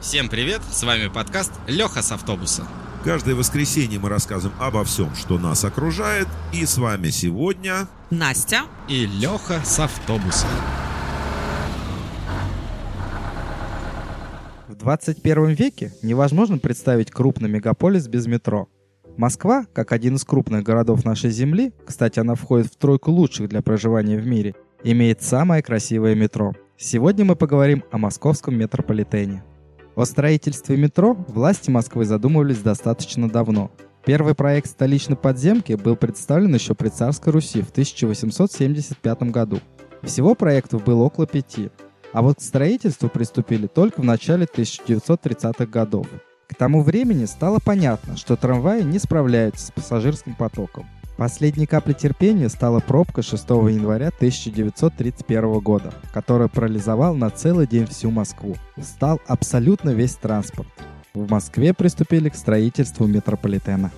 Всем привет, с вами подкаст Леха с автобуса. Каждое воскресенье мы рассказываем обо всем, что нас окружает. И с вами сегодня... Настя и Леха с автобуса. В 21 веке невозможно представить крупный мегаполис без метро. Москва, как один из крупных городов нашей Земли, кстати, она входит в тройку лучших для проживания в мире, имеет самое красивое метро. Сегодня мы поговорим о московском метрополитене. О строительстве метро власти Москвы задумывались достаточно давно. Первый проект столичной подземки был представлен еще при царской Руси в 1875 году. Всего проектов было около пяти, а вот к строительству приступили только в начале 1930-х годов. К тому времени стало понятно, что трамваи не справляются с пассажирским потоком. Последней каплей терпения стала пробка 6 января 1931 года, которая парализовала на целый день всю Москву. Встал абсолютно весь транспорт. В Москве приступили к строительству метрополитена.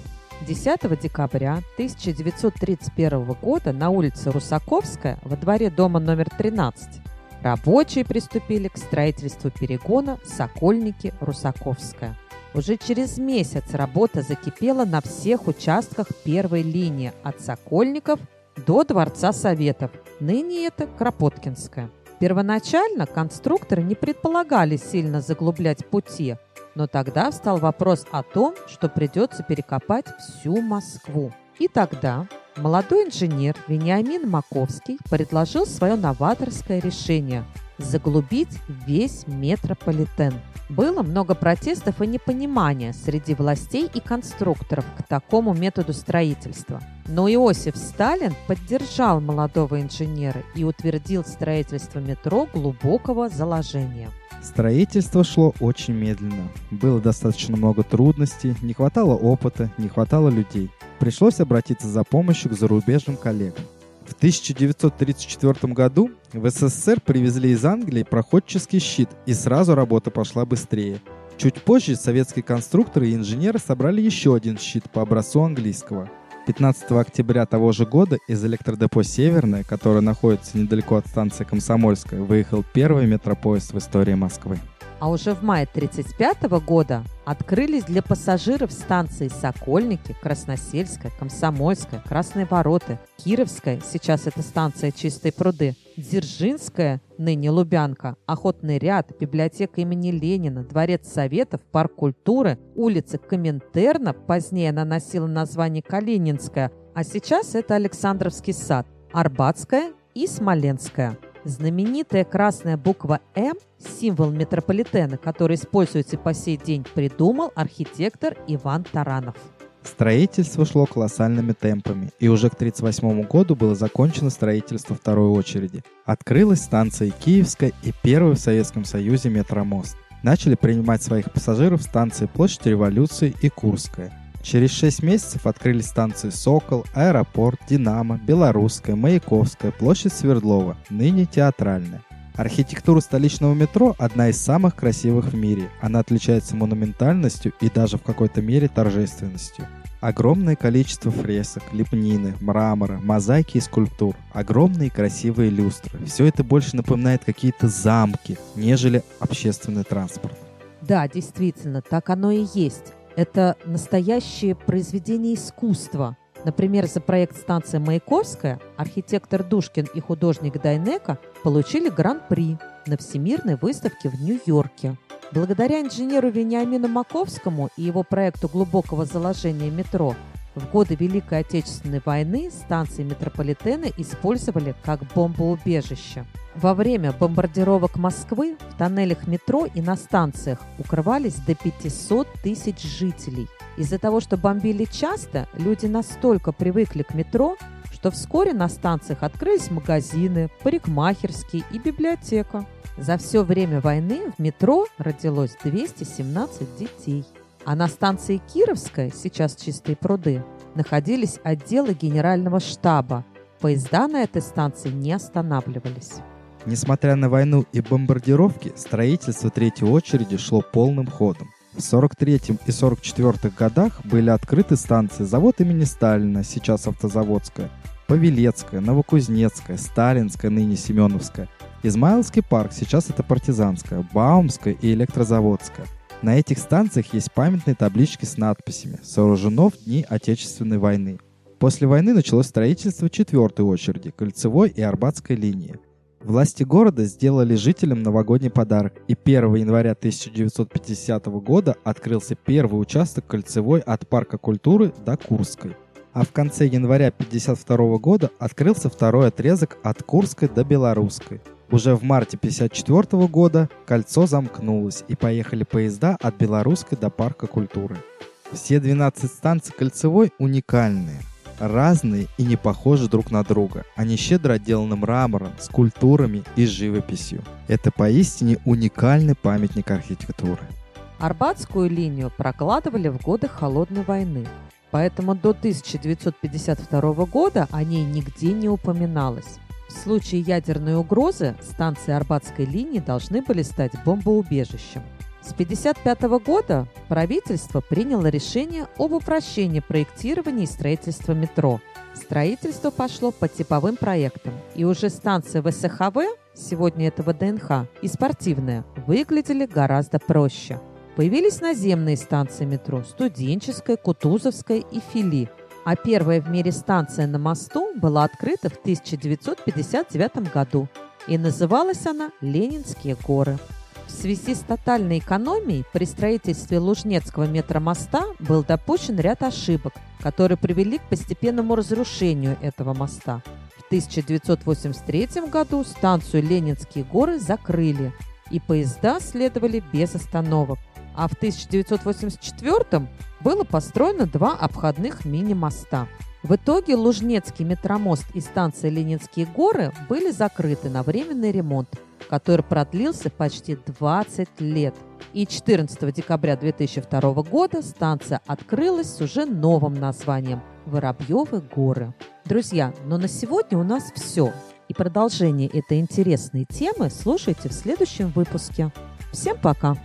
10 декабря 1931 года на улице Русаковская во дворе дома номер 13 рабочие приступили к строительству перегона Сокольники-Русаковская. Уже через месяц работа закипела на всех участках первой линии от Сокольников до Дворца Советов. Ныне это Кропоткинская. Первоначально конструкторы не предполагали сильно заглублять пути, но тогда встал вопрос о том, что придется перекопать всю Москву. И тогда молодой инженер Вениамин Маковский предложил свое новаторское решение – заглубить весь метрополитен – было много протестов и непонимания среди властей и конструкторов к такому методу строительства. Но Иосиф Сталин поддержал молодого инженера и утвердил строительство метро глубокого заложения. Строительство шло очень медленно. Было достаточно много трудностей, не хватало опыта, не хватало людей. Пришлось обратиться за помощью к зарубежным коллегам. В 1934 году в СССР привезли из Англии проходческий щит, и сразу работа пошла быстрее. Чуть позже советские конструкторы и инженеры собрали еще один щит по образцу английского. 15 октября того же года из электродепо «Северное», которое находится недалеко от станции Комсомольская, выехал первый метропоезд в истории Москвы а уже в мае 1935 года открылись для пассажиров станции Сокольники, Красносельская, Комсомольская, Красные вороты, Кировская, сейчас это станция Чистые пруды, Дзержинская, ныне Лубянка, Охотный ряд, библиотека имени Ленина, Дворец Советов, Парк культуры, улица Коминтерна, позднее она носила название Калининская, а сейчас это Александровский сад, Арбатская и Смоленская. Знаменитая красная буква «М» – символ метрополитена, который используется по сей день, придумал архитектор Иван Таранов. Строительство шло колоссальными темпами, и уже к 1938 году было закончено строительство второй очереди. Открылась станция Киевская и первый в Советском Союзе метромост. Начали принимать своих пассажиров станции Площадь Революции и Курская – Через 6 месяцев открылись станции «Сокол», «Аэропорт», «Динамо», «Белорусская», «Маяковская», площадь Свердлова, ныне театральная. Архитектура столичного метро – одна из самых красивых в мире. Она отличается монументальностью и даже в какой-то мере торжественностью. Огромное количество фресок, лепнины, мрамора, мозаики и скульптур. Огромные красивые люстры. Все это больше напоминает какие-то замки, нежели общественный транспорт. Да, действительно, так оно и есть. Это настоящее произведение искусства. Например, за проект станции Маяковская архитектор Душкин и художник Дайнека получили гран-при на Всемирной выставке в Нью-Йорке. Благодаря инженеру Вениамину Маковскому и его проекту глубокого заложения метро в годы Великой Отечественной войны станции метрополитена использовали как бомбоубежище. Во время бомбардировок Москвы в тоннелях метро и на станциях укрывались до 500 тысяч жителей. Из-за того, что бомбили часто, люди настолько привыкли к метро, что вскоре на станциях открылись магазины, парикмахерские и библиотека. За все время войны в метро родилось 217 детей. А на станции Кировская, сейчас чистые пруды, находились отделы генерального штаба. Поезда на этой станции не останавливались. Несмотря на войну и бомбардировки, строительство третьей очереди шло полным ходом. В 43 и 44 годах были открыты станции завод имени Сталина, сейчас автозаводская, Павелецкая, Новокузнецкая, Сталинская, ныне Семеновская, Измайловский парк, сейчас это Партизанская, Баумская и Электрозаводская. На этих станциях есть памятные таблички с надписями «Сооружено в дни Отечественной войны». После войны началось строительство четвертой очереди – Кольцевой и Арбатской линии. Власти города сделали жителям новогодний подарок, и 1 января 1950 года открылся первый участок кольцевой от Парка культуры до Курской. А в конце января 1952 года открылся второй отрезок от Курской до Белорусской. Уже в марте 1954 года кольцо замкнулось, и поехали поезда от Белорусской до Парка культуры. Все 12 станций кольцевой уникальные – разные и не похожи друг на друга. Они щедро отделаны мрамором, скульптурами и живописью. Это поистине уникальный памятник архитектуры. Арбатскую линию прокладывали в годы Холодной войны, поэтому до 1952 года о ней нигде не упоминалось. В случае ядерной угрозы станции Арбатской линии должны были стать бомбоубежищем. С 1955 года правительство приняло решение об упрощении проектирования и строительства метро. Строительство пошло по типовым проектам, и уже станция ВСХВ, сегодня это ВДНХ, и спортивная, выглядели гораздо проще. Появились наземные станции метро – Студенческая, Кутузовская и Фили. А первая в мире станция на мосту была открыта в 1959 году, и называлась она «Ленинские горы». В связи с тотальной экономией при строительстве Лужнецкого метромоста был допущен ряд ошибок, которые привели к постепенному разрушению этого моста. В 1983 году станцию Ленинские горы закрыли, и поезда следовали без остановок. А в 1984 было построено два обходных мини-моста. В итоге Лужнецкий метромост и станция Ленинские горы были закрыты на временный ремонт – который продлился почти 20 лет. И 14 декабря 2002 года станция открылась с уже новым названием «Воробьевы горы». Друзья, но на сегодня у нас все. И продолжение этой интересной темы слушайте в следующем выпуске. Всем пока!